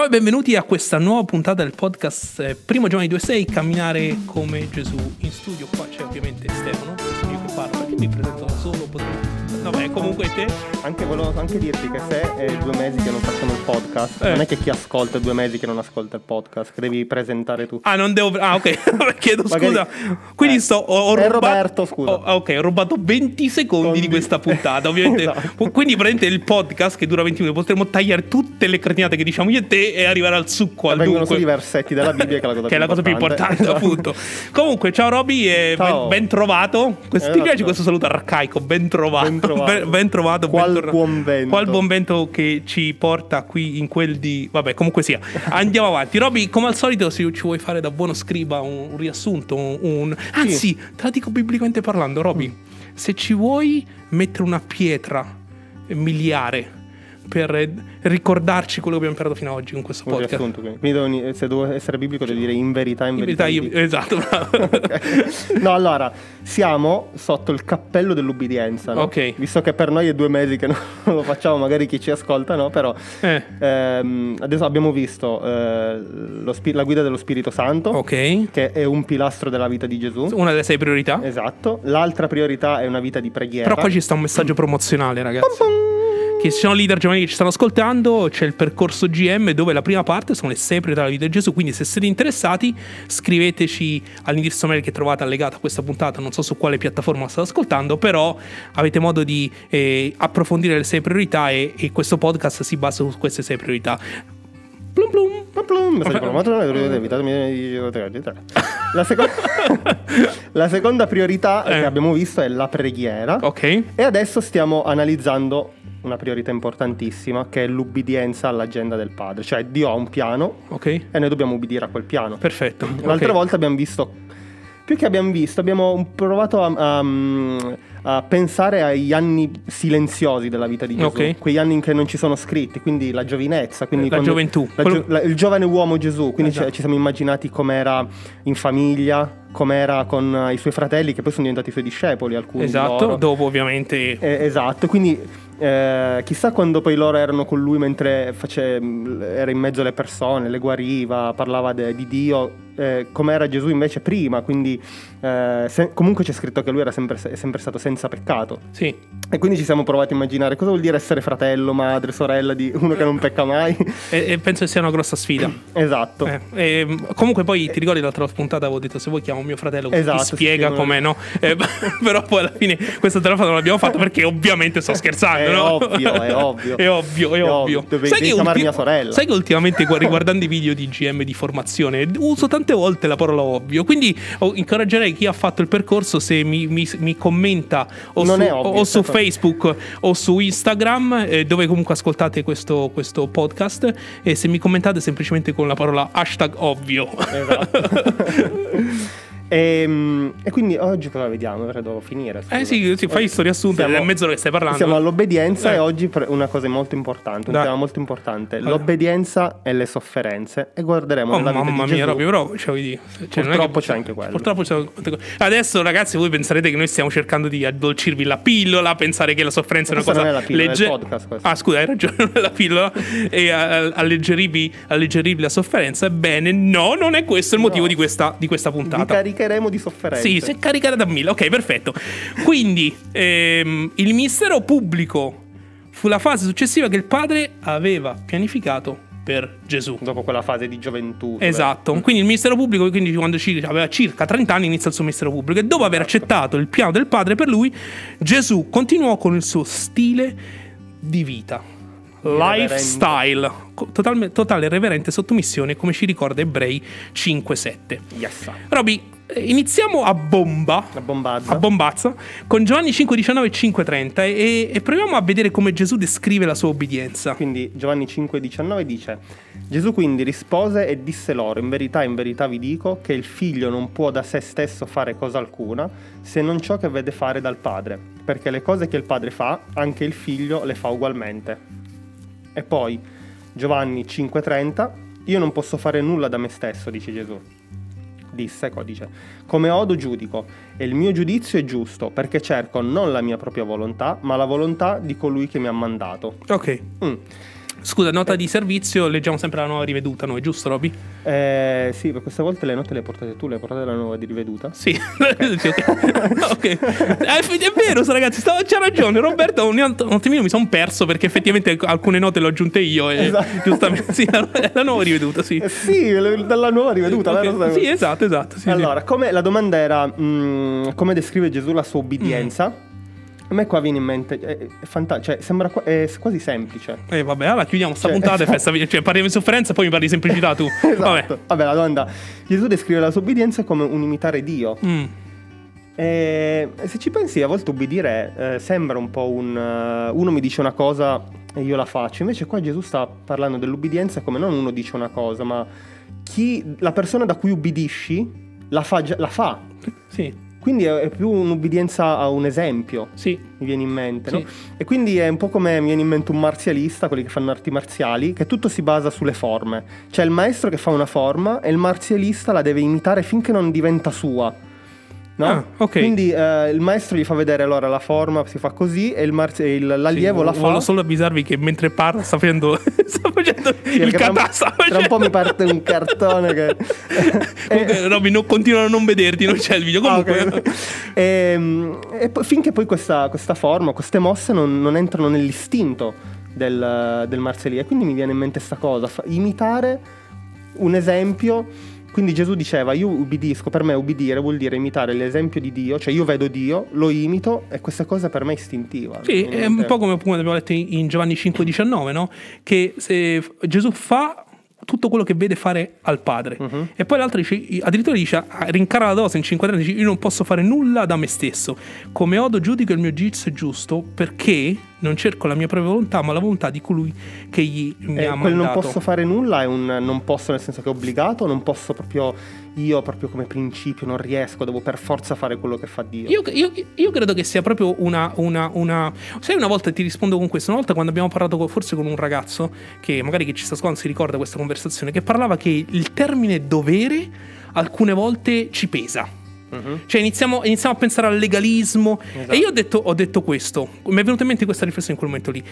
Ciao e benvenuti a questa nuova puntata del podcast eh, Primo Giovanni 26 Camminare come Gesù in studio. Qua c'è ovviamente Stefano, sono io che parlo perché mi presento da solo. Potrei... Vabbè, comunque te. Anche volevo anche dirti che se è due mesi che non facciamo il podcast, Eh. non è che chi ascolta è due mesi che non ascolta il podcast, che devi presentare tu. Ah, non devo. Ah, ok. Chiedo Magari- scusa. Quindi Eh. sto. Ho, ho È rubato- Roberto, scusa. ho- ah, ok, ho rubato 20 secondi Con di questa puntata. Ovviamente. Esatto. Quindi prendete il podcast che dura 20 minuti. Potremmo tagliare tutte le cretinate che diciamo io e te e arrivare al succo. Al Vengono dunque. solo i versetti della Bibbia che è la cosa che è la cosa più importante, Esatto. appunto. Comunque, ciao Roby e Ciao. ben, ben trovato. Questo, ti Esatto. piace questo saluto arcaico? Ben trovato. Ben trovato. Ben, ben trovato. Qual bentornato. buon vento. Qual buon vento che ci porta qui in quel di. Vabbè, comunque sia. Andiamo avanti. Roby, come al solito, se ci vuoi fare da buono scriba un, un riassunto, un, un- Anzi, te la dico biblicamente parlando, Roby. Mm. Se ci vuoi mettere una pietra miliare per ricordarci quello che abbiamo imparato fino ad oggi con questo Un podcast. riassunto, quindi. Quindi devo- se devo essere biblico devo dire in verità, in, In verità, io, dico. esatto, bravo. Ok. No, allora, siamo sotto il cappello dell'ubbidienza, no? Ok. Visto che per noi è due mesi che non lo facciamo, magari chi ci ascolta no, però Eh. ehm, adesso abbiamo visto eh, spi- la guida dello Spirito Santo, Ok. che è un pilastro della vita di Gesù. Una delle sei priorità. Esatto. L'altra priorità è una vita di preghiera. Però qua ci sta un messaggio promozionale, ragazzi. Che ci sono leader giovani che ci stanno ascoltando, c'è il percorso GM dove la prima parte sono le sei priorità della vita di Gesù. Quindi, se siete interessati, scriveteci all'indirizzo mail che trovate allegato a questa puntata. Non so su quale piattaforma state ascoltando, però avete modo di eh, approfondire le sei priorità e, e questo podcast si basa su queste sei priorità. Plum plum. Plum plum, messaggio promozionale, evitatevi di- La, seco- la seconda priorità Eh. che abbiamo visto è la preghiera. Ok. E adesso stiamo analizzando una priorità importantissima che è l'ubbidienza all'agenda del padre. Cioè Dio ha un piano Ok. e noi dobbiamo ubbidire a quel piano. Perfetto. L'altra Ok. volta abbiamo visto, più che abbiamo visto, abbiamo provato a, a- a pensare agli anni silenziosi della vita di Gesù, Ok. quegli anni in cui non ci sono scritti, quindi la giovinezza, quindi La gioventù. la gio- la- il giovane uomo Gesù, quindi Esatto. ci- ci siamo immaginati com'era in famiglia, com'era con i suoi fratelli che poi sono diventati i suoi discepoli, alcuni Esatto. Dopo, ovviamente. Eh, esatto, quindi eh, chissà quando poi loro erano con lui mentre face- era in mezzo alle persone, le guariva, parlava de- di Dio, eh, com'era Gesù invece prima, quindi eh, se- comunque c'è scritto che lui era sempre, è sempre stato senza peccato. Sì. E quindi ci siamo provati a immaginare cosa vuol dire essere fratello, madre, sorella di uno che non pecca mai. E, e penso che sia una grossa sfida. esatto. Eh, e, comunque poi ti ricordi l'altra puntata avevo detto se vuoi chiamo mio fratello Esatto, ti spiega sì, com'è no Eh, però poi alla fine questa telefonata non l'abbiamo fatta perché ovviamente sto scherzando È no? ovvio, è ovvio. è ovvio è È ovvio ovvio. Dovevi- devi chiamare mia sorella. sai che ultimamente gu- riguardando i video di GM di formazione uso tante volte la parola ovvio quindi oh, incoraggerei chi ha fatto il percorso se mi, mi- mi commenta o Non su, ovvio, o su certo. Facebook o su Instagram eh, dove comunque ascoltate questo, questo podcast e se mi commentate semplicemente con la parola hashtag ovvio Esatto. e, mm, e quindi oggi cosa vediamo? Ora devo finire. Eh sì, sì, fai sto riassunto, Siamo- è mezz'ora che stai parlando. Siamo all'obbedienza Eh. e oggi una cosa molto importante, un Dai. tema molto importante, Allora. l'obbedienza e le sofferenze e guarderemo Oh, mamma mia. Roby, però, cioè, dire, cioè, è Purtroppo che- c'è anche quello. Purtroppo c'è. Adesso, ragazzi, voi penserete che noi stiamo cercando di addolcirvi la pillola, pensare che la sofferenza è una cosa non è la pillola, è il podcast, questo. Ah, scusa, hai ragione, non è la pillola. e alleggerirvi, alleggerirvi la sofferenza. Ebbene, no, non è questo il motivo No. di, questa, di questa Vi puntata. Caricheremo di sofferenze. Sì, se caricare da mille. Ok, perfetto. Quindi, ehm, il mistero pubblico fu la fase successiva che il padre aveva pianificato per Gesù. Dopo quella fase di gioventù. Esatto, quindi il ministero pubblico, quindi quando ci- aveva circa 30 anni inizia il suo ministero pubblico e dopo aver accettato il piano del padre per lui, Gesù continuò con il suo stile di vita. Lifestyle, totalme- totale reverente sottomissione, come ci ricorda Ebrei 5-7. Yes. Roby, eh, iniziamo a bomba. La bombazza. A bombazza con Giovanni 5,19 e 5,30 e, e proviamo a vedere come Gesù descrive la sua obbedienza. Quindi Giovanni 5,19 dice: Gesù quindi rispose e disse loro: In verità, in verità vi dico che il figlio non può da sé stesso fare cosa alcuna se non ciò che vede fare dal padre, perché le cose che il padre fa, anche il figlio le fa ugualmente. E poi Giovanni 5,30: Io non posso fare nulla da me stesso, dice Gesù. Disse, qua dice, come odo giudico, e il mio giudizio è giusto, perché cerco non la mia propria volontà, ma la volontà di colui che mi ha mandato. Ok. Mm. Scusa, nota di servizio, leggiamo sempre la nuova riveduta noi, giusto Roby? Eh, sì, per queste volte le note le hai portate tu, le hai portate la nuova di riveduta? Sì, Sì, ok. Ok. Eh, È vero, ragazzi, stavo- c'ha ragione. Roberto, un, un attimino mi sono perso perché effettivamente alcune note le ho aggiunte io. E Esatto. giustamente, sì, la, la nuova riveduta, sì. Eh, sì, dalla nuova riveduta, Ok. vero? Sì, esatto, esatto. sì, sì. allora, come, la domanda era mh, come descrive Gesù la sua obbedienza? A me qua viene in mente, è, è fanta- cioè, sembra qua- è quasi semplice. Eh, vabbè, allora chiudiamo sta Cioè, puntata e esatto. festa, cioè, parliamo di sofferenza, poi mi parli di semplicità tu. Esatto. Vabbè. Vabbè, la domanda. Gesù descrive la sua obbedienza come un imitare Dio. Mm. E se ci pensi, a volte ubbidire eh, sembra un po' un... eh, uno mi dice una cosa e io la faccio. Invece qua Gesù sta parlando dell'ubbidienza come non uno dice una cosa, ma chi, la persona da cui ubbidisci la fa. la fa. Sì, Quindi è, più un'ubbidienza a un esempio. sì. Mi viene in mente, Sì. no? E quindi è un po' come mi viene in mente un marzialista, quelli che fanno arti marziali, che tutto si basa sulle forme. C'è il maestro che fa una forma e il marzialista la deve imitare finché non diventa sua. No? Ah, ok. Quindi eh, il maestro gli fa vedere allora la forma, si fa così, e il marzi- il- l'allievo Sì, la fa. Volevo solo avvisarvi che mentre parla sta facendo, sta facendo Sì, il catà. sta Tra un po' mi parte un cartone che. Comunque, Robby, non continuano a non vederti, non c'è il video. Ah, Comunque, ok. Ehm, e poi- finché poi questa, questa forma, queste mosse non, non entrano nell'istinto del, del. E quindi mi viene in mente questa cosa: fa- imitare un esempio. Quindi Gesù diceva: Io ubbidisco, per me ubbidire vuol dire imitare l'esempio di Dio, cioè io vedo Dio, lo imito e questa cosa per me è istintiva. Sì, è un po' come come abbiamo letto in in Giovanni 5,19, no? Che se Gesù fa tutto quello che vede fare al Padre. Mhm. E poi l'altro dice, addirittura dice, rincara la dose in 5 dice, io non posso fare nulla da me stesso. Come odo giudico il mio giudizio giusto perché non cerco la mia propria volontà, ma la volontà di colui che gli mi Eh, ha quel non mandato. posso fare nulla è un non posso nel senso che è obbligato, non posso proprio io proprio come principio non riesco, devo per forza fare quello che fa Dio. Io, io- io credo che sia proprio una, una, una- Sai, una volta ti rispondo con questo. Una volta quando abbiamo parlato co- forse con un ragazzo, che magari che ci sta ascoltando si ricorda questa conversazione, che parlava che il termine dovere alcune volte ci pesa. Mhm. Cioè iniziamo, iniziamo a pensare al legalismo. Esatto. E io ho detto, ho detto questo. Mi è venuta in mente questa riflessione in quel momento lì.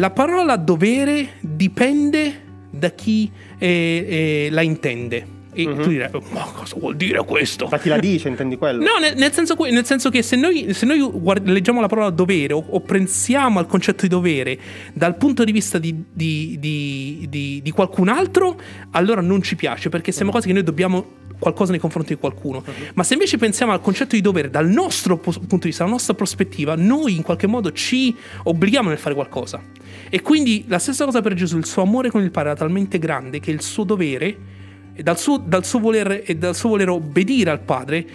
La parola dovere dipende da chi eh, eh, la intende. E Mhm. tu direi, ma cosa vuol dire questo? Da chi la dice, intendi quello? No, nel, nel senso, nel senso che se noi, se noi guard- leggiamo la parola dovere o, o pensiamo al concetto di dovere dal punto di vista di, di- di- di- qualcun altro, allora non ci piace perché siamo quasi che noi dobbiamo qualcosa nei confronti di qualcuno. Ma se invece pensiamo al concetto di dovere dal nostro pos- punto di vista, dalla nostra prospettiva, noi in qualche modo ci obblighiamo nel fare qualcosa. E quindi la stessa cosa per Gesù, il suo amore con il Padre era talmente grande che il suo dovere dal suo, dal suo voler, e dal suo voler obbedire al padre,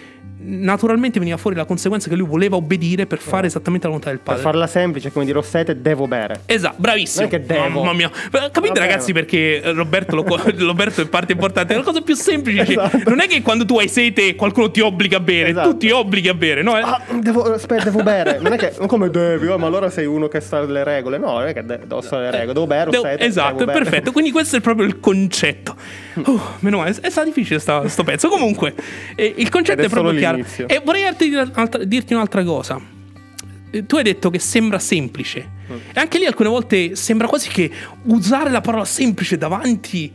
naturalmente veniva fuori la conseguenza che lui voleva obbedire per fare esattamente la volontà del Per padre. farla semplice, come dire, ho sete, devo bere. Esatto, bravissimo. Non è che devo. Mamma mia. Beh, Capite, Vabbè. ragazzi, perché Roberto, lo, Roberto è parte importante. È la cosa più semplice. cioè, Esatto. Non è che quando tu hai sete qualcuno ti obbliga a bere, Esatto. tu ti obblighi a bere, no? Eh, Ah, devo, aspetta, devo bere. Non è che, come devi, oh, ma allora sei uno che sta alle regole. No, non è che de- devo stare alle regole, devo bere, Devo- sete, esatto, devo bere. perfetto. Quindi questo è proprio il concetto. Uh, meno male, è stato difficile sta- sto pezzo. Comunque, eh, il concetto Ed è, è proprio solo chiaro. E vorrei dirti, un'altra- dirti un'altra cosa. Eh, Tu hai detto che sembra semplice. Mm. E anche lì alcune volte sembra quasi che usare la parola semplice davanti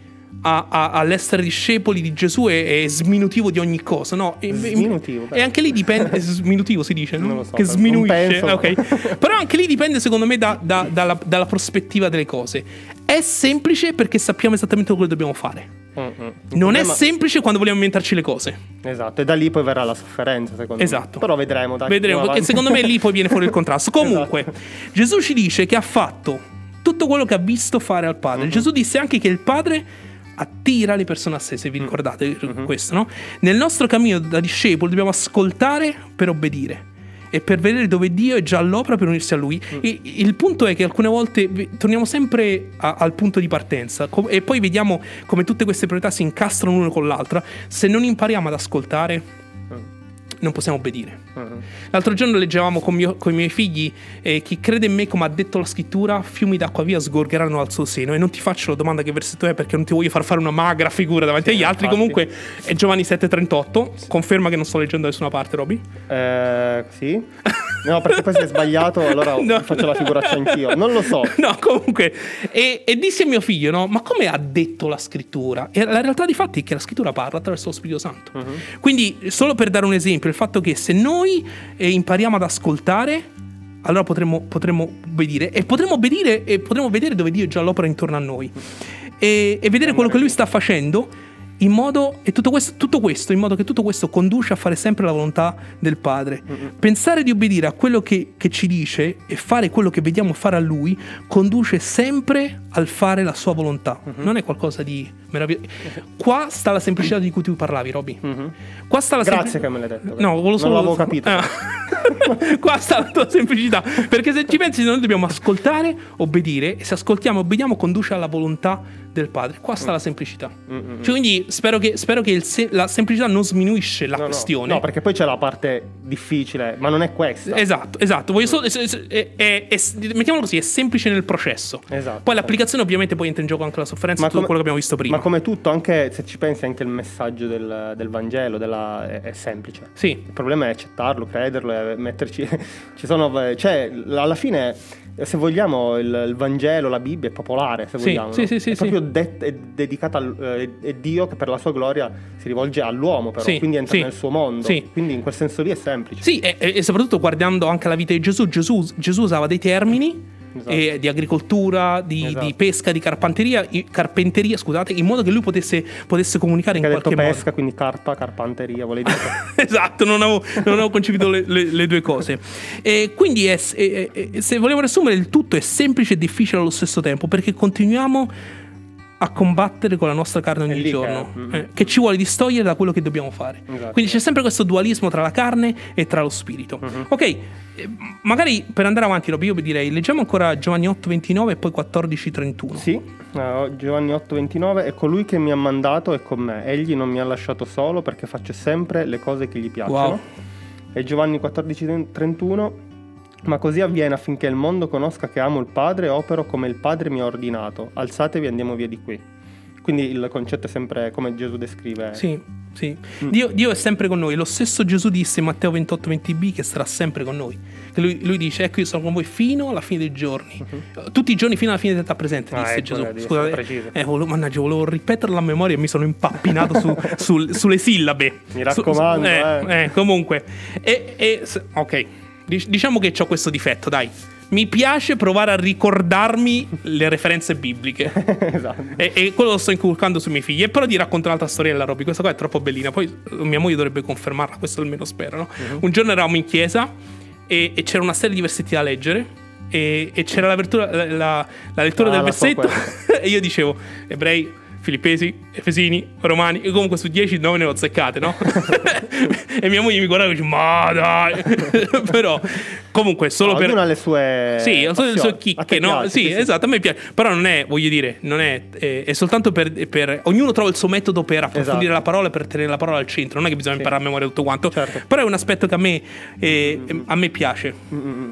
a- a- all'essere discepoli di Gesù è, è sminutivo di ogni cosa, no? E, Sminutivo, E anche lì dipende. è sminutivo si dice, no? Non lo so, che sminuisce. penso. ok. Però anche lì dipende, secondo me, da- da- dalla, dalla prospettiva delle cose. È semplice perché sappiamo esattamente quello che dobbiamo fare. Mm, mm. Il Non è problema- semplice quando vogliamo inventarci le cose. Esatto, e da lì poi verrà la sofferenza, secondo Esatto. me. Però vedremo, dai. Vedremo, perché secondo me lì poi viene fuori il contrasto. Comunque, Esatto. Gesù ci dice che ha fatto tutto quello che ha visto fare al. Padre. Gesù disse anche che il Padre attira le persone a sé, se vi Mm. ricordate Mhm. questo, no? Nel nostro cammino da discepoli dobbiamo ascoltare per obbedire. E per vedere dove Dio è già all'opera per unirsi a Lui. Mm. E il punto è che alcune volte torniamo sempre a- al punto di partenza com- e poi vediamo come tutte queste priorità si incastrano l'una con l'altra. Se non impariamo ad ascoltare, non possiamo obbedire. mm. L'altro giorno leggevamo con, mio- con i miei figli eh, chi crede in me come ha detto la scrittura fiumi d'acqua via sgorgeranno al suo seno e non ti faccio la domanda che versetto è perché non ti voglio far fare una magra figura davanti Sì, agli altri infatti. comunque è Giovanni 7:38 conferma che non sto leggendo da nessuna parte Roby Eh, sì. No, perché poi se è sbagliato, allora No. faccio la figuraccia anch'io. Non lo so. No, comunque, e, e dissi a mio figlio, no, ma come ha detto la scrittura? E la realtà di fatti è che la scrittura parla attraverso lo Spirito Santo. Mhm. Quindi, solo per dare un esempio, il fatto che se noi eh, impariamo ad ascoltare, allora potremmo, potremmo obbedire e potremmo obbedire e potremmo vedere dove Dio già l'opera intorno a noi e, e vedere quello che lui sta facendo in modo e tutto questo, tutto questo in modo che tutto questo conduce a fare sempre la volontà del Padre. Pensare di obbedire a quello che, che ci dice e fare quello che vediamo fare a lui conduce sempre al fare la sua volontà. Non è qualcosa di meraviglioso. Qua sta la semplicità di cui tu parlavi, Roby. Mhm. Qua sta la Grazie sempli- che me l'hai detto. No, volevo solo Non l'avevo capito. Ah. Qua sta la tua semplicità. Perché se ci pensi, noi dobbiamo ascoltare, obbedire. E se ascoltiamo e obbediamo, conduce alla volontà del Padre. Qua sta la semplicità. Mm, Cioè, quindi spero che, spero che se- la semplicità non sminuisce la No, no. questione. No, perché poi c'è la parte difficile, ma non è questa. Esatto, esatto. Solo- è- è- è- è- mettiamolo così, è semplice nel processo. Esatto. Poi l'applicazione ovviamente poi entra in gioco anche la sofferenza e tutto come- quello che abbiamo visto prima. Ma come tutto, anche se ci pensi, anche il messaggio del, del Vangelo della- è, è semplice. Sì, Il problema è accettarlo, crederlo e metterci. Ci sono. Cioè, alla fine, se vogliamo, il, il Vangelo, la Bibbia è popolare. Se Sì, vogliamo. sì, no? sì, sì, è sì. proprio det- è dedicata al. eh, è Dio che per la sua gloria si rivolge all'uomo, però. Sì, quindi entra sì, nel suo mondo. sì. Quindi in quel senso lì è semplice. Sì, e, e- soprattutto guardando anche la vita di Gesù, Gesù, Gesù usava dei termini Esatto. eh, di agricoltura, di, Esatto. di pesca, di carpanteria, i- carpenteria, scusate, in modo che lui potesse, potesse comunicare Che in qualche pesca, quindi carpa, carpanteria, volevi dire. modo. esatto, non avevo, non avevo concepito le, le- le due cose. E quindi è- è- è- se vogliamo riassumere il tutto è semplice e difficile allo stesso tempo perché continuiamo a combattere con la nostra carne ogni lì che- giorno, mm. eh, che ci vuole distogliere da quello che dobbiamo fare. Esatto. Quindi c'è sempre questo dualismo tra la carne e tra lo spirito. Ok, eh, magari per andare avanti, Roby, io direi leggiamo ancora Giovanni 8, 29 e poi 14, 31. Sì, eh, Giovanni 8:29 è colui che mi ha mandato è con me. Egli non mi ha lasciato solo perché faccio sempre le cose che gli piacciono. Wow. E Giovanni 14:31 ma così avviene affinché il mondo conosca che amo il Padre e opero come il Padre mi ha ordinato. Alzatevi e andiamo via di qui. Quindi il concetto è sempre come Gesù descrive. Sì, sì. Mm. Dio, Dio è sempre con noi. Lo stesso Gesù disse in Matteo 28, 20b che sarà sempre con noi. Lui, lui dice: Ecco, io sono con voi fino alla fine dei giorni. Tutti i giorni fino alla fine dell'età presente. Ah, disse ecco, Gesù. Scusate, eh, volevo, mannaggia, volevo ripetere la memoria e mi sono impappinato su- sul- sulle sillabe. Mi raccomando, Su- eh. eh, comunque. E, e- ok, diciamo che ho questo difetto, dai. Mi piace provare a ricordarmi le referenze bibliche. esatto. E, e quello lo sto inculcando sui miei figli. E però ti racconto un'altra storiella, Robby. Questa qua è troppo bellina. Poi eh, mia moglie dovrebbe confermarla, questo almeno spero. no? Mhm. Un giorno eravamo in chiesa e, e c'era una serie di versetti da leggere. E, e c'era la, vertura- la- la- la lettura Ah, del versetto. e io dicevo: Ebrei, Filippesi, Efesini, Romani. E comunque su 10, 9 ne ho azzeccate, no? e mia moglie mi guardava e dice: Ma dai! però, comunque, solo No, per. ognuno ha le sue Sì, sono le passioni. sue chicche, no? piace, sì, esatto, a me piace. Però non è, voglio dire, non è, è, è soltanto per, per- Ognuno trova il suo metodo per approfondire Esatto. la parola e per tenere la parola al centro. Non è che bisogna Sì. imparare a memoria tutto quanto. Certo. Però è un aspetto che a me, eh, a me piace. Mm, mm, mm.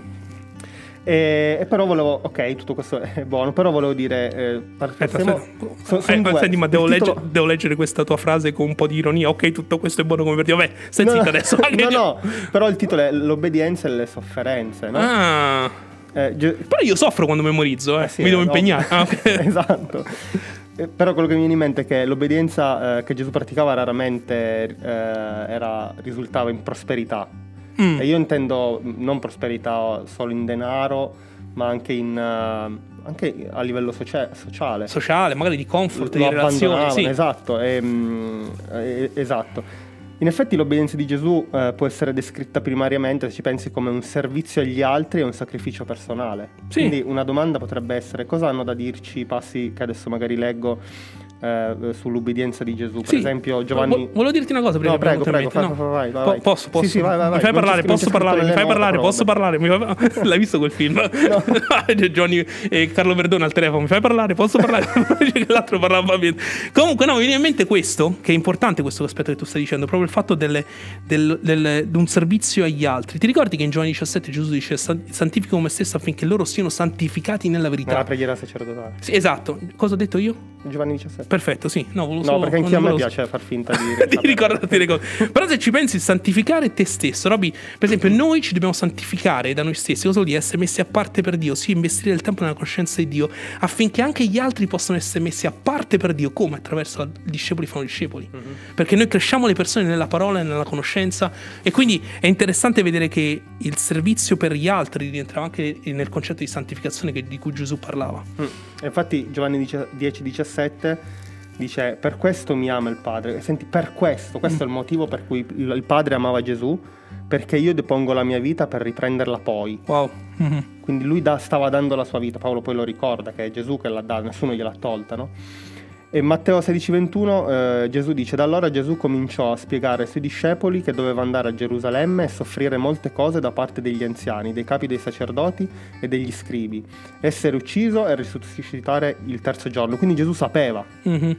E, e però volevo, ok, tutto questo è buono, però volevo dire, eh, Aspetta, passiamo- aspetta. so- son Eh, senti, ma devo, titolo- legge- devo leggere questa tua frase con un po' di ironia. Ok, tutto questo è buono come per dire. Vabbè, stai No, zitta no, adesso. no, no, però il titolo è L'obbedienza e le sofferenze, no? Ah. Eh, Ge- Però io soffro quando memorizzo, eh. eh sì, mi devo no. impegnare. Ah, esatto. Eh, Però quello che mi viene in mente è che l'obbedienza eh, che Gesù praticava raramente eh, era- risultava in prosperità. Mm. E io intendo mh, non prosperità solo in denaro, ma anche, in, eh, anche a livello socia- sociale. Sociale, magari di comfort, lo di relazioni. Sì. esatto, ehm, eh, esatto. In effetti l'obbedienza di Gesù eh, può essere descritta primariamente, se ci pensi, come un servizio agli altri e un sacrificio personale. Sì. Quindi una domanda potrebbe essere cosa hanno da dirci i passi che adesso magari leggo eh, sull'obbedienza di Gesù. Per Sì. esempio Giovanni... Vo- volevo dirti una cosa prima No, prego, prego, fa- no? fa- vai, vai, Po- vai. Posso, posso? Sì, sì, vai, vai, vai. Mi fai Non parlare, posso parlare, mi fai parlare, posso parlare. Fai- L'hai visto quel film? Giovanni e Carlo Verdone al telefono, mi fai parlare, posso parlare? l'altro parlava bene. Comunque, no, mi viene in mente questo, che è importante questo aspetto che tu stai dicendo, proprio il fatto delle- del, del- di un servizio agli altri. Ti ricordi che in Giovanni 17 Gesù dice "San- santifico me stesso affinché loro siano santificati nella Nella verità? preghiera sacerdotale. Sì, esatto. Cosa ho detto io? Giovanni 17. Perfetto, sì. No, No, solo- perché anche a me volevo- piace far finta di... di ricordarti le cose. Però se ci pensi, santificare te stesso, Roby, per esempio, noi ci dobbiamo santificare da noi stessi. Cosa vuol dire? Essere messi a parte per Dio, sì, investire del tempo nella conoscenza di Dio, affinché anche gli altri possano essere messi a parte per Dio. Come? Attraverso discepoli fanno discepoli. Perché noi cresciamo le persone nella parola e nella conoscenza. E quindi è interessante vedere che il servizio per gli altri rientrava anche nel concetto di santificazione che- di cui Gesù parlava. Mm. Infatti Giovanni 10-17 dice per questo mi ama il Padre. Senti, per questo, questo è il motivo per cui il Padre amava Gesù, perché io depongo la mia vita per riprenderla poi. Wow. Quindi lui da- stava dando la sua vita, Paolo poi lo ricorda che è Gesù che l'ha data, nessuno gliel'ha tolta, no? E Matteo 16:21 eh, Gesù dice, da allora Gesù cominciò a spiegare ai suoi discepoli che doveva andare a Gerusalemme e soffrire molte cose da parte degli anziani, dei capi dei sacerdoti e degli scribi, essere ucciso e risuscitare il terzo giorno. Quindi Gesù sapeva Mhm.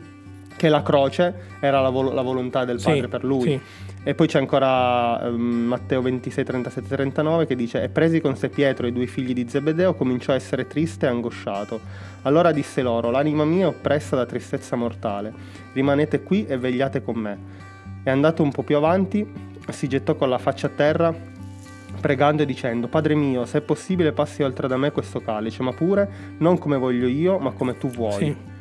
che la croce era la, vol- la volontà del Sì, Padre per lui. sì. E poi c'è ancora ehm, Matteo 26, 37, 39 che dice: E presi con sé Pietro e i due figli di Zebedeo, cominciò a essere triste e angosciato. Allora disse loro: L'anima mia è oppressa da tristezza mortale. Rimanete qui e vegliate con me. E andato un po' più avanti, si gettò con la faccia a terra, pregando e dicendo: Padre mio, se è possibile, passi oltre da me questo calice, ma pure non come voglio io, ma come tu vuoi. Sì.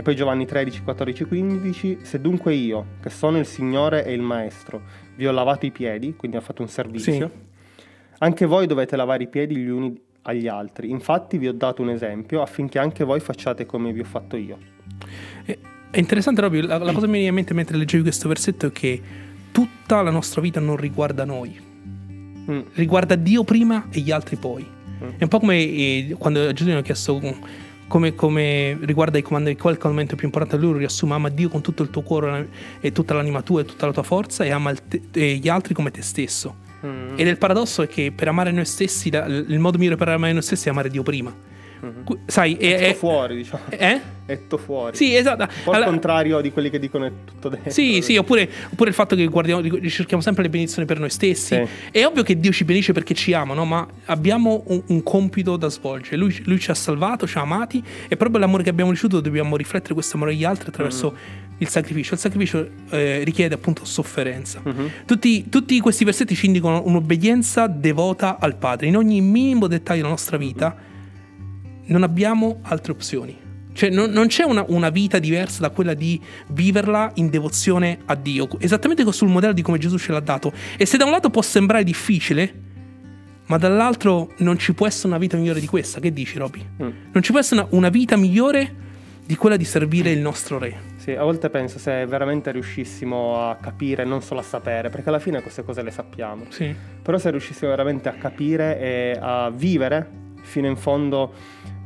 E poi Giovanni 13, 14, 15, se dunque io, che sono il Signore e il Maestro, vi ho lavato i piedi, quindi ha fatto un servizio, anche voi dovete lavare i piedi gli uni agli altri. Infatti vi ho dato un esempio affinché anche voi facciate come vi ho fatto io. È interessante proprio, la, la cosa che mi viene in mente mentre leggevi questo versetto è che tutta la nostra vita non riguarda noi, Mm, riguarda Dio prima e gli altri poi. È un po' come eh, quando Gesù gli ha chiesto mm, come, come riguarda i comandamenti, qual è il comandamento più importante, lui riassume, ama Dio con tutto il tuo cuore e tutta l'anima tua e tutta la tua forza e ama te- e gli altri come te stesso. mm, Ed il paradosso è che per amare noi stessi, il modo migliore per amare noi stessi è amare Dio prima. Mhm. Qu- Sai, è... È- fuori, diciamo. eh? Etto fuori. Sì, esatto. Un po' Allora- al contrario di quelli che dicono è tutto dentro. Sì, sì, oppure, oppure il fatto che guardiamo, ricerchiamo sempre le benedizioni per noi stessi. Sì. È ovvio che Dio ci benedice perché ci ama, no? ma abbiamo un, un compito da svolgere. Lui, lui ci ha salvato, ci ha amati e proprio l'amore che abbiamo ricevuto dobbiamo riflettere questo amore agli altri attraverso il sacrificio. Il sacrificio eh, richiede appunto sofferenza. Mhm. Tutti, tutti questi versetti ci indicano un'obbedienza devota al Padre. In ogni minimo dettaglio della nostra vita non abbiamo altre opzioni. Cioè non, non c'è una, una vita diversa da quella di viverla in devozione a Dio. Esattamente sul modello di come Gesù ce l'ha dato. E se da un lato può sembrare difficile, ma dall'altro non ci può essere una vita migliore di questa. Che dici, Roby? Mm. Non ci può essere una, una vita migliore di quella di servire il nostro Re. Sì, a volte penso se veramente riuscissimo a capire, non solo a sapere, perché alla fine queste cose le sappiamo. Sì. Però se riuscissimo veramente a capire e a vivere fino in fondo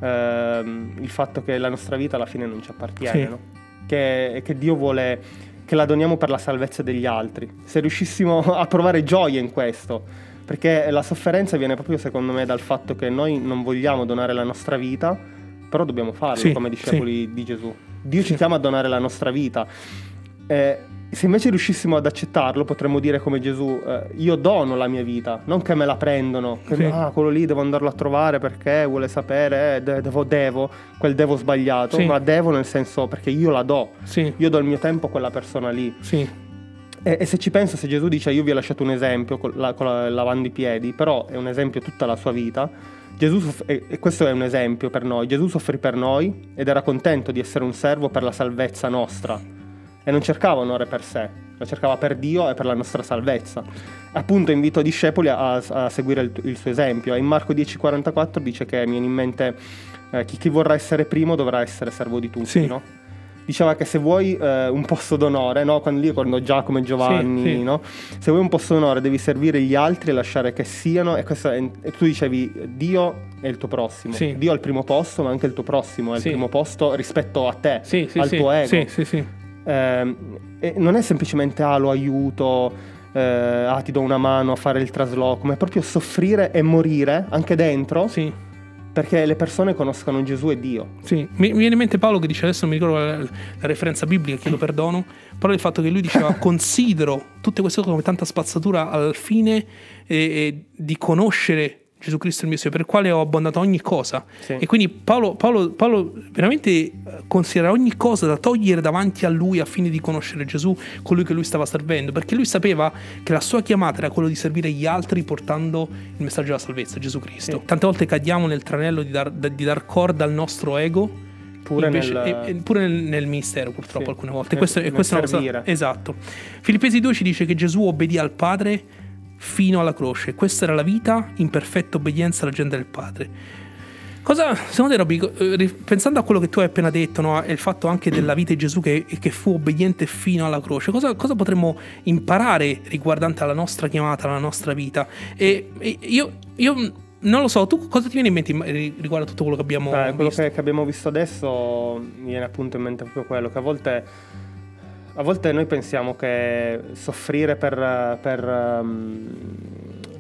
ehm, il fatto che la nostra vita alla fine non ci appartiene, Sì. no? che, che Dio vuole che la doniamo per la salvezza degli altri. Se riuscissimo a provare gioia in questo, perché la sofferenza viene proprio secondo me dal fatto che noi non vogliamo donare la nostra vita, però dobbiamo farlo Sì, come discepoli di Gesù. Dio ci chiama a donare la nostra vita. Eh, se invece riuscissimo ad accettarlo, potremmo dire come Gesù: eh, Io dono la mia vita, non che me la prendono. Che, Sì. Ah, quello lì devo andarlo a trovare perché vuole sapere, eh, de- devo, devo, quel devo sbagliato. Sì. Ma devo nel senso perché io la do. Sì. Io do il mio tempo a quella persona lì. E, e se ci penso, se Gesù dice io vi ho lasciato un esempio con la- con la- lavando i piedi, però è un esempio tutta la sua vita, Gesù soff- e questo è un esempio per noi. Gesù soffrì per noi ed era contento di essere un servo per la salvezza nostra. E non cercava onore per sé, lo cercava per Dio e per la nostra salvezza. Appunto invito i discepoli a, a seguire il, il suo esempio. E in Marco 10,44 dice che mi viene in mente eh, chi, chi vorrà essere primo dovrà essere servo di tutti, Sì. no? diceva che se vuoi eh, un posto d'onore, no? quando lì quando Giacomo e Giovanni, Sì, sì. no? se vuoi un posto d'onore devi servire gli altri e lasciare che siano, e, questo e tu dicevi Dio è il tuo prossimo. Dio è il primo posto ma anche il tuo prossimo è il primo posto rispetto a te, al tuo ego. Sì, sì, sì. Ehm, e non è semplicemente ah lo aiuto, eh, ah ti do una mano a fare il trasloco, ma è proprio soffrire e morire anche dentro Sì. perché le persone conoscano Gesù e Dio. Sì, mi, mi viene in mente Paolo che dice adesso non mi ricordo la, la referenza biblica, chiedo perdono, però il fatto che lui diceva considero tutte queste cose come tanta spazzatura al fine eh, eh, di conoscere Gesù Cristo il mio Signore, per il quale ho abbandonato ogni cosa. Sì. E quindi Paolo, Paolo- Paolo veramente eh, considera ogni cosa da togliere davanti a lui a fine di conoscere Gesù, colui che lui stava servendo, perché lui sapeva che la sua chiamata era quello di servire gli altri portando il messaggio della salvezza, Gesù Cristo. Sì. Tante volte cadiamo nel tranello di dar, di dar corda al nostro ego. Pure invece- nel- pure nel, nel ministero, purtroppo, Sì. alcune volte. Nel- Questo, nel questa è una cosa-. Esatto. Filippesi 2 ci dice che Gesù obbedì al Padre fino alla croce. Questa era la vita in perfetta obbedienza alla gente del Padre. Cosa, secondo te, Robby, eh, pensando a quello che tu hai appena detto, no, e il fatto anche della vita di Gesù che, che fu obbediente fino alla croce, cosa, cosa potremmo imparare riguardante alla nostra chiamata, alla nostra vita? E, e io, io non lo so, tu cosa ti viene in mente riguardo a tutto quello che abbiamo Beh, quello visto? che, che abbiamo visto adesso mi viene appunto in mente proprio quello che a volte, a volte noi pensiamo che soffrire per, per, um,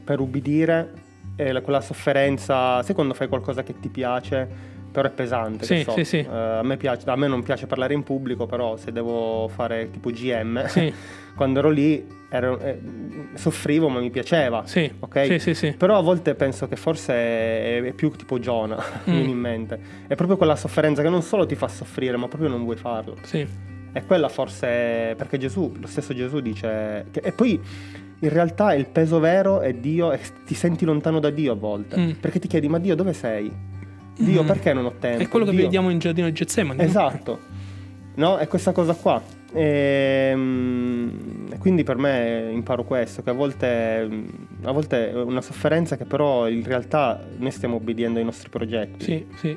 per ubbidire la- quella sofferenza, sai quando fai qualcosa che ti piace, però è pesante. che Sì, so. sì, sì. Eh, a, me piace, a me non piace parlare in pubblico, però se devo fare tipo GM, quando ero lì ero- eh, soffrivo ma mi piaceva. sì, Ok? sì, sì, sì. Però a volte penso che forse è, è più tipo mi Mm. in mente. È proprio quella sofferenza che non solo ti fa soffrire, ma proprio non vuoi farlo. sì. E quella forse, perché Gesù, lo stesso Gesù dice... che- e poi in realtà il peso vero è Dio e ti senti lontano da Dio a volte. Mm. Perché ti chiedi, ma Dio dove sei? Dio Mm. perché non ho tempo? È quello che Dio- vediamo in giardino di Getsemani. Esatto. No, è questa cosa qua. Ehm, E quindi per me imparo questo, che a volte, a volte è una sofferenza che però in realtà noi stiamo obbediendo ai nostri progetti. Sì, sì.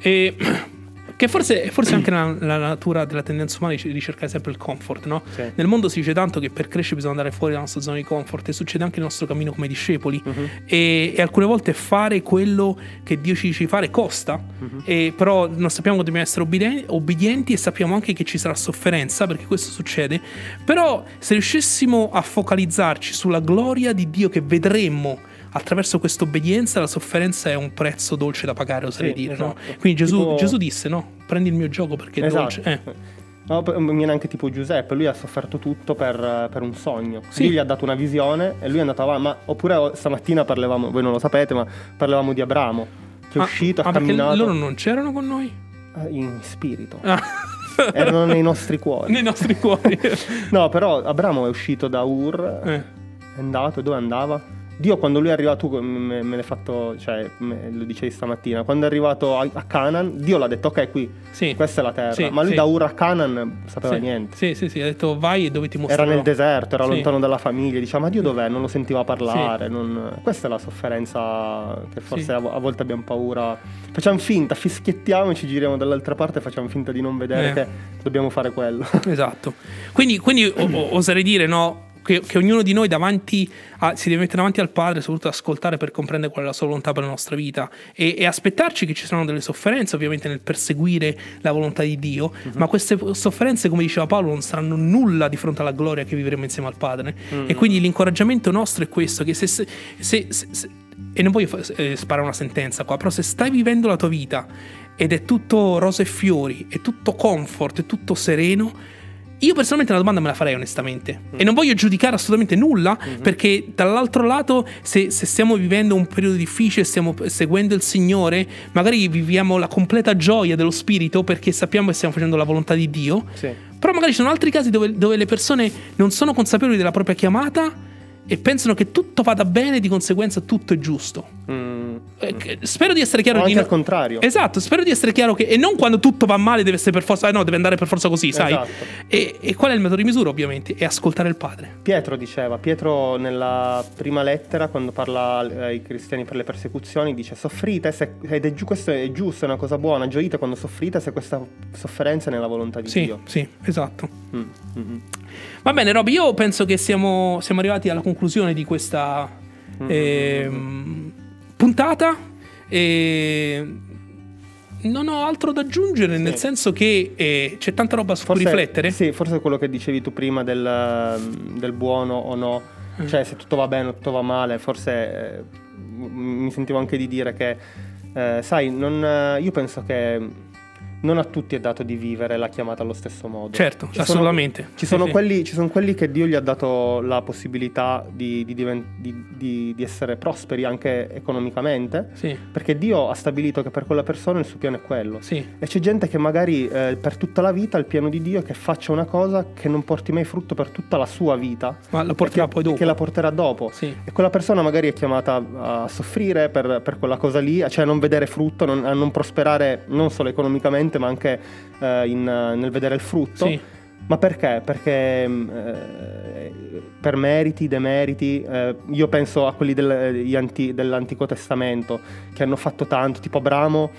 E che forse, forse anche la, la natura della tendenza umana di cercare sempre il comfort, no? Sì. Nel mondo si dice tanto che per crescere bisogna andare fuori dalla nostra zona di comfort e succede anche nel nostro cammino come discepoli. Mhm. E, e alcune volte fare quello che Dio ci dice di fare costa, Mhm. e però non sappiamo che dobbiamo essere obbedien- obbedienti e sappiamo anche che ci sarà sofferenza perché questo succede. Però se riuscissimo a focalizzarci sulla gloria di Dio che vedremmo attraverso questa obbedienza, la sofferenza è un prezzo dolce da pagare, oserei Sì, dire. no? esatto. Quindi Gesù, Tipo- Gesù disse: No, prendi il mio gioco perché è Esatto. dolce. Eh. No, mi viene anche tipo Giuseppe, lui ha sofferto tutto per, per un sogno. Sì. Dio gli ha dato una visione e lui è andato avanti. Ma, oppure oh, stamattina parlavamo, voi non lo sapete, ma parlavamo di Abramo, che è Ah, uscito, ah, ha camminato loro non c'erano con noi? eh, in spirito. Ah. Erano nei nostri cuori. Nei nostri cuori. No, però Abramo è uscito da Ur, Eh. è andato, dove andava? Dio quando lui è arrivato, tu me, me l'hai fatto, cioè me- lo dicevi stamattina, quando è arrivato a, a Canaan, Dio l'ha detto ok qui, Sì. questa è la terra, Sì, ma lui sì. da Ur a Canaan sapeva niente. Sì, sì, sì, ha detto vai e dove ti Era mostrerò. nel deserto, era lontano dalla famiglia, diceva ma Dio dov'è? Non lo sentiva parlare, non- questa è la sofferenza che forse a, a volte abbiamo paura. Facciamo finta, fischiettiamo e ci giriamo dall'altra parte e facciamo finta di non vedere Eh. che dobbiamo fare quello. Esatto. Quindi, quindi o- oserei dire no, che, che ognuno di noi davanti a- si deve mettere davanti al Padre, soprattutto ascoltare per comprendere qual è la sua volontà per la nostra vita. E, e aspettarci che ci saranno delle sofferenze, ovviamente nel perseguire la volontà di Dio, ma queste sofferenze, come diceva Paolo, non saranno nulla di fronte alla gloria che vivremo insieme al Padre. E quindi l'incoraggiamento nostro è questo, che se... se- se- se- e non voglio eh, sparare una sentenza qua, però se stai vivendo la tua vita ed è tutto rose e fiori, è tutto comfort, è tutto sereno, io personalmente una domanda me la farei onestamente. E non voglio giudicare assolutamente nulla perché dall'altro lato se, se stiamo vivendo un periodo difficile, stiamo seguendo il Signore, magari viviamo la completa gioia dello Spirito perché sappiamo che stiamo facendo la volontà di Dio, Sì. però magari ci sono altri casi dove, dove le persone non sono consapevoli della propria chiamata e pensano che tutto vada bene, di conseguenza tutto è giusto. Mm. Eh, Spero di essere chiaro O di anche no- al contrario. Esatto, spero di essere chiaro che e non quando tutto va male deve essere per forza, eh, no, deve andare per forza così, sai? Esatto. E, e qual è il metodo di misura, ovviamente? È ascoltare il padre. Pietro diceva, Pietro nella prima lettera quando parla ai cristiani per le persecuzioni dice soffrite se- ed è questo è giusto, è una cosa buona, gioite quando soffrite se questa sofferenza è nella volontà di Sì, Dio. sì, esatto. Mm, mm, mm. Va bene, Roby, io penso che siamo, siamo arrivati alla conclusione di questa ehm, puntata. E non ho altro da aggiungere, nel senso che eh, c'è tanta roba su cui riflettere. Sì, forse quello che dicevi tu prima del, del buono o no, Mm. cioè se tutto va bene o tutto va male, forse eh, mi sentivo anche di dire che, eh, sai, non, eh, io penso che non a tutti è dato di vivere la chiamata allo stesso modo. Certo, Ci sono- assolutamente. ci sono, Sì, sì. quelli, ci sono quelli che Dio gli ha dato la possibilità di, di di- di- essere prosperi anche economicamente, Sì, perché Dio ha stabilito che per quella persona il suo piano è quello. sì, E c'è gente che magari eh, per tutta la vita il piano di Dio è che faccia una cosa che non porti mai frutto per tutta la sua vita. ma la porterà che, poi dopo. Che la porterà dopo. Sì, E quella persona magari è chiamata a soffrire per, per quella cosa lì, cioè a non vedere frutto, non- a non prosperare non solo economicamente, ma anche eh, in, eh, nel vedere il frutto. sì, Ma perché? Perché mh, eh, per meriti, demeriti, eh, io penso a quelli del- gli anti- dell'Antico Testamento che hanno fatto tanto, tipo Abramo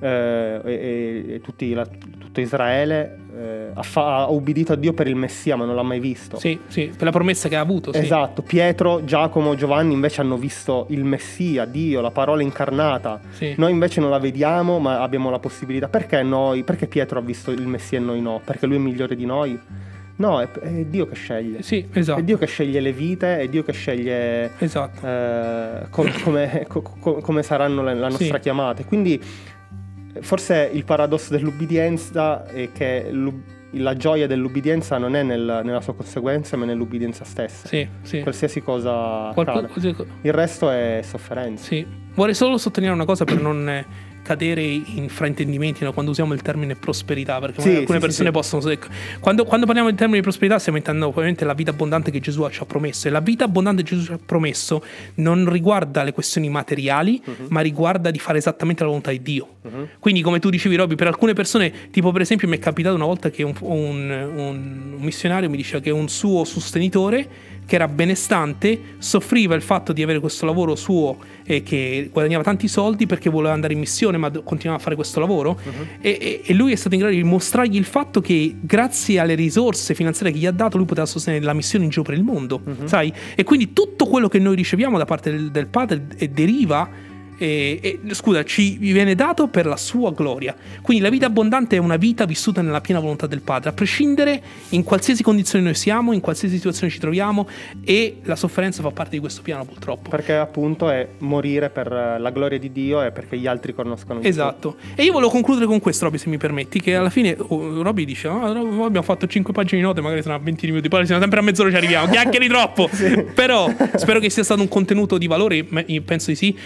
eh, e, e- tutti la- tutto Israele eh, ha, fa- ha ubbidito a Dio per il Messia, ma non l'ha mai visto. sì, sì, per la promessa che ha avuto. Sì. Esatto, Pietro, Giacomo, Giovanni invece hanno visto il Messia, Dio, la parola incarnata. Sì. Noi invece non la vediamo, ma abbiamo la possibilità. Perché noi? Perché Pietro ha visto il Messia e noi no? Perché lui è migliore di noi? No, è, è Dio che sceglie. Sì, È esatto. Dio che sceglie le vite, è Dio che sceglie Esatto. eh, com- come, co- co- come saranno le- la nostra Sì. chiamata. Quindi forse il paradosso dell'ubbidienza è che la gioia dell'ubbidienza non è nel- nella sua conseguenza, ma nell'ubbidienza stessa. Sì, sì. Qualsiasi cosa Qualco- accada. Il resto è sofferenza. Sì, vorrei solo sottolineare una cosa per non cadere in fraintendimenti no, quando usiamo il termine prosperità, perché Sì, alcune sì, persone sì. possono... ecco, Quando, quando parliamo di termine di prosperità stiamo intendendo ovviamente la vita abbondante che Gesù ci ha promesso e la vita abbondante che Gesù ci ha promesso non riguarda le questioni materiali, Mhm. ma riguarda di fare esattamente la volontà di Dio. Quindi come tu dicevi Robby, per alcune persone, tipo per esempio mi è capitato una volta che un, un- un- un missionario mi diceva che un suo sostenitore che era benestante, soffriva il fatto di avere questo lavoro suo e che guadagnava tanti soldi perché voleva andare in missione ma continuava a fare questo lavoro. E, e- e lui è stato in grado di mostrargli il fatto che grazie alle risorse finanziarie che gli ha dato lui poteva sostenere la missione in giro per il mondo, sai? E quindi tutto quello che noi riceviamo da parte del, del Padre eh, deriva e, e, scusa, ci viene dato per la sua gloria. Quindi la vita abbondante è una vita vissuta nella piena volontà del Padre, a prescindere in qualsiasi condizione noi siamo, in qualsiasi situazione ci troviamo e la sofferenza fa parte di questo piano purtroppo. Perché appunto è morire per eh, la gloria di Dio e perché gli altri conoscano Dio. Esatto. E io volevo concludere con questo, Robby, se mi permetti, che alla fine oh, Robby dice, no, abbiamo fatto 5 pagine di note, magari sono a 20 minuti, poi siamo sempre a mezz'ora ci arriviamo, chiacchieri troppo. Però spero che sia stato un contenuto di valore, penso di sì.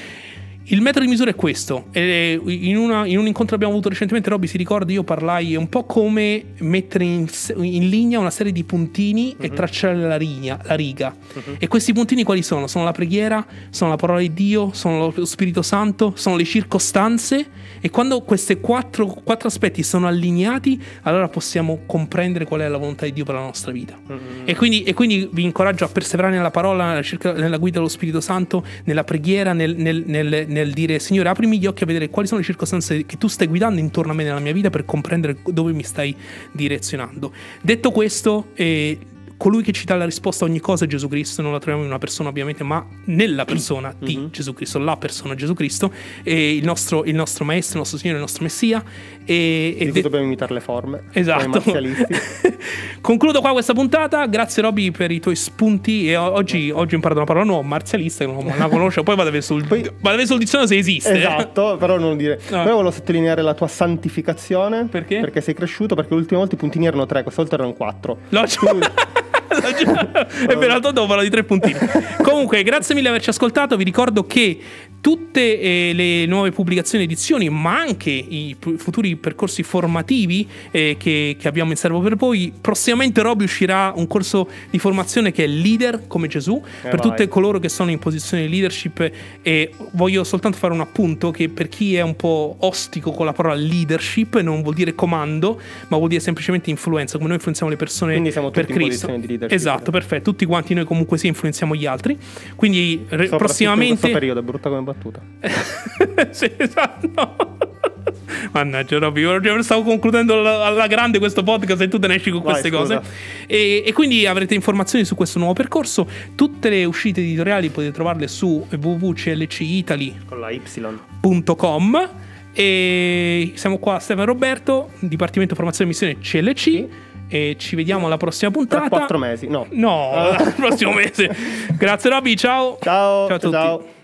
Il metodo di misura è questo. In, una- in un incontro che abbiamo avuto recentemente, Robby si ricorda, io parlai è un po' come mettere in, in linea una serie di puntini e tracciare la, rigna- la riga. E questi puntini quali sono? Sono la preghiera, sono la parola di Dio, sono lo Spirito Santo, sono le circostanze. E quando questi quattro, quattro aspetti sono allineati, allora possiamo comprendere qual è la volontà di Dio per la nostra vita. E, quindi, e quindi vi incoraggio a perseverare nella parola, nella guida dello Spirito Santo, nella preghiera, nel, nel- nel- nel dire Signore aprimi gli occhi a vedere quali sono le circostanze che tu stai guidando intorno a me nella mia vita per comprendere dove mi stai direzionando. Detto questo, eh, colui che ci dà la risposta a ogni cosa è Gesù Cristo, non la troviamo in una persona ovviamente, ma nella persona di Gesù Cristo, la persona Gesù Cristo, e il nostro, il nostro Maestro, il nostro Signore, il nostro Messia. E, e de- dobbiamo imitare le forme. Esatto. Concludo qua questa puntata. Grazie, Roby, per i tuoi spunti. E oggi, oggi ho imparato una parola nuova, marzialista, che non la conosco. Poi vado a vedere sul, Poi- vado a vedere sul dizionario se esiste. Esatto, però non dire. No. Poi volevo sottolineare la tua santificazione. Perché? Perché sei cresciuto, perché l'ultima volta i puntini erano tre, questa volta erano quattro. L'ho è vero, tanto devo parlare di tre puntini. Comunque, grazie mille per averci ascoltato. Vi ricordo che tutte eh, le nuove pubblicazioni e edizioni, ma anche i pu- futuri percorsi formativi eh, che, che abbiamo in serbo per voi. Prossimamente, Roby uscirà un corso di formazione che è Leader come Gesù per vai. tutte coloro che sono in posizione di leadership. E voglio soltanto fare un appunto che per chi è un po' ostico con la parola leadership, non vuol dire comando, ma vuol dire semplicemente influenza, come noi influenziamo le persone Quindi siamo per in Cristo. posizione di leadership. Esatto, perfetto. Tutti quanti noi comunque sì influenziamo gli altri. Quindi re- Soprattutto in prossimamente questo periodo è brutta come battuta. sì, esatto. Mannaggia, Robby, stavo concludendo alla, grande questo podcast e tu te ne esci con Vai, queste scusa. cose. E, e quindi avrete informazioni su questo nuovo percorso. Tutte le uscite editoriali potete trovarle su www.clcitaly.com. E siamo qua, Stefano e Roberto, Dipartimento Formazione e Missione CLC. E ci vediamo alla prossima Tra puntata. quattro mesi. No. No, al prossimo mese. Grazie, Robby. Ciao. Ciao. Ciao a tutti. ciao.